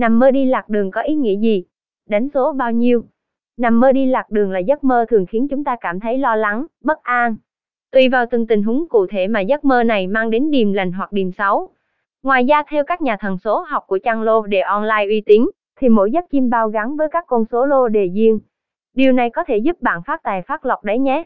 Nằm mơ đi lạc đường có ý nghĩa gì? Đánh số bao nhiêu? Nằm mơ đi lạc đường là giấc mơ thường khiến chúng ta cảm thấy lo lắng, bất an. Tùy vào từng tình huống cụ thể mà giấc mơ này mang đến điềm lành hoặc điềm xấu. Ngoài ra theo các nhà thần số học của trang lô đề online uy tín, thì mỗi giấc chim bao gắn với các con số lô đề riêng. Điều này có thể giúp bạn phát tài phát lộc đấy nhé.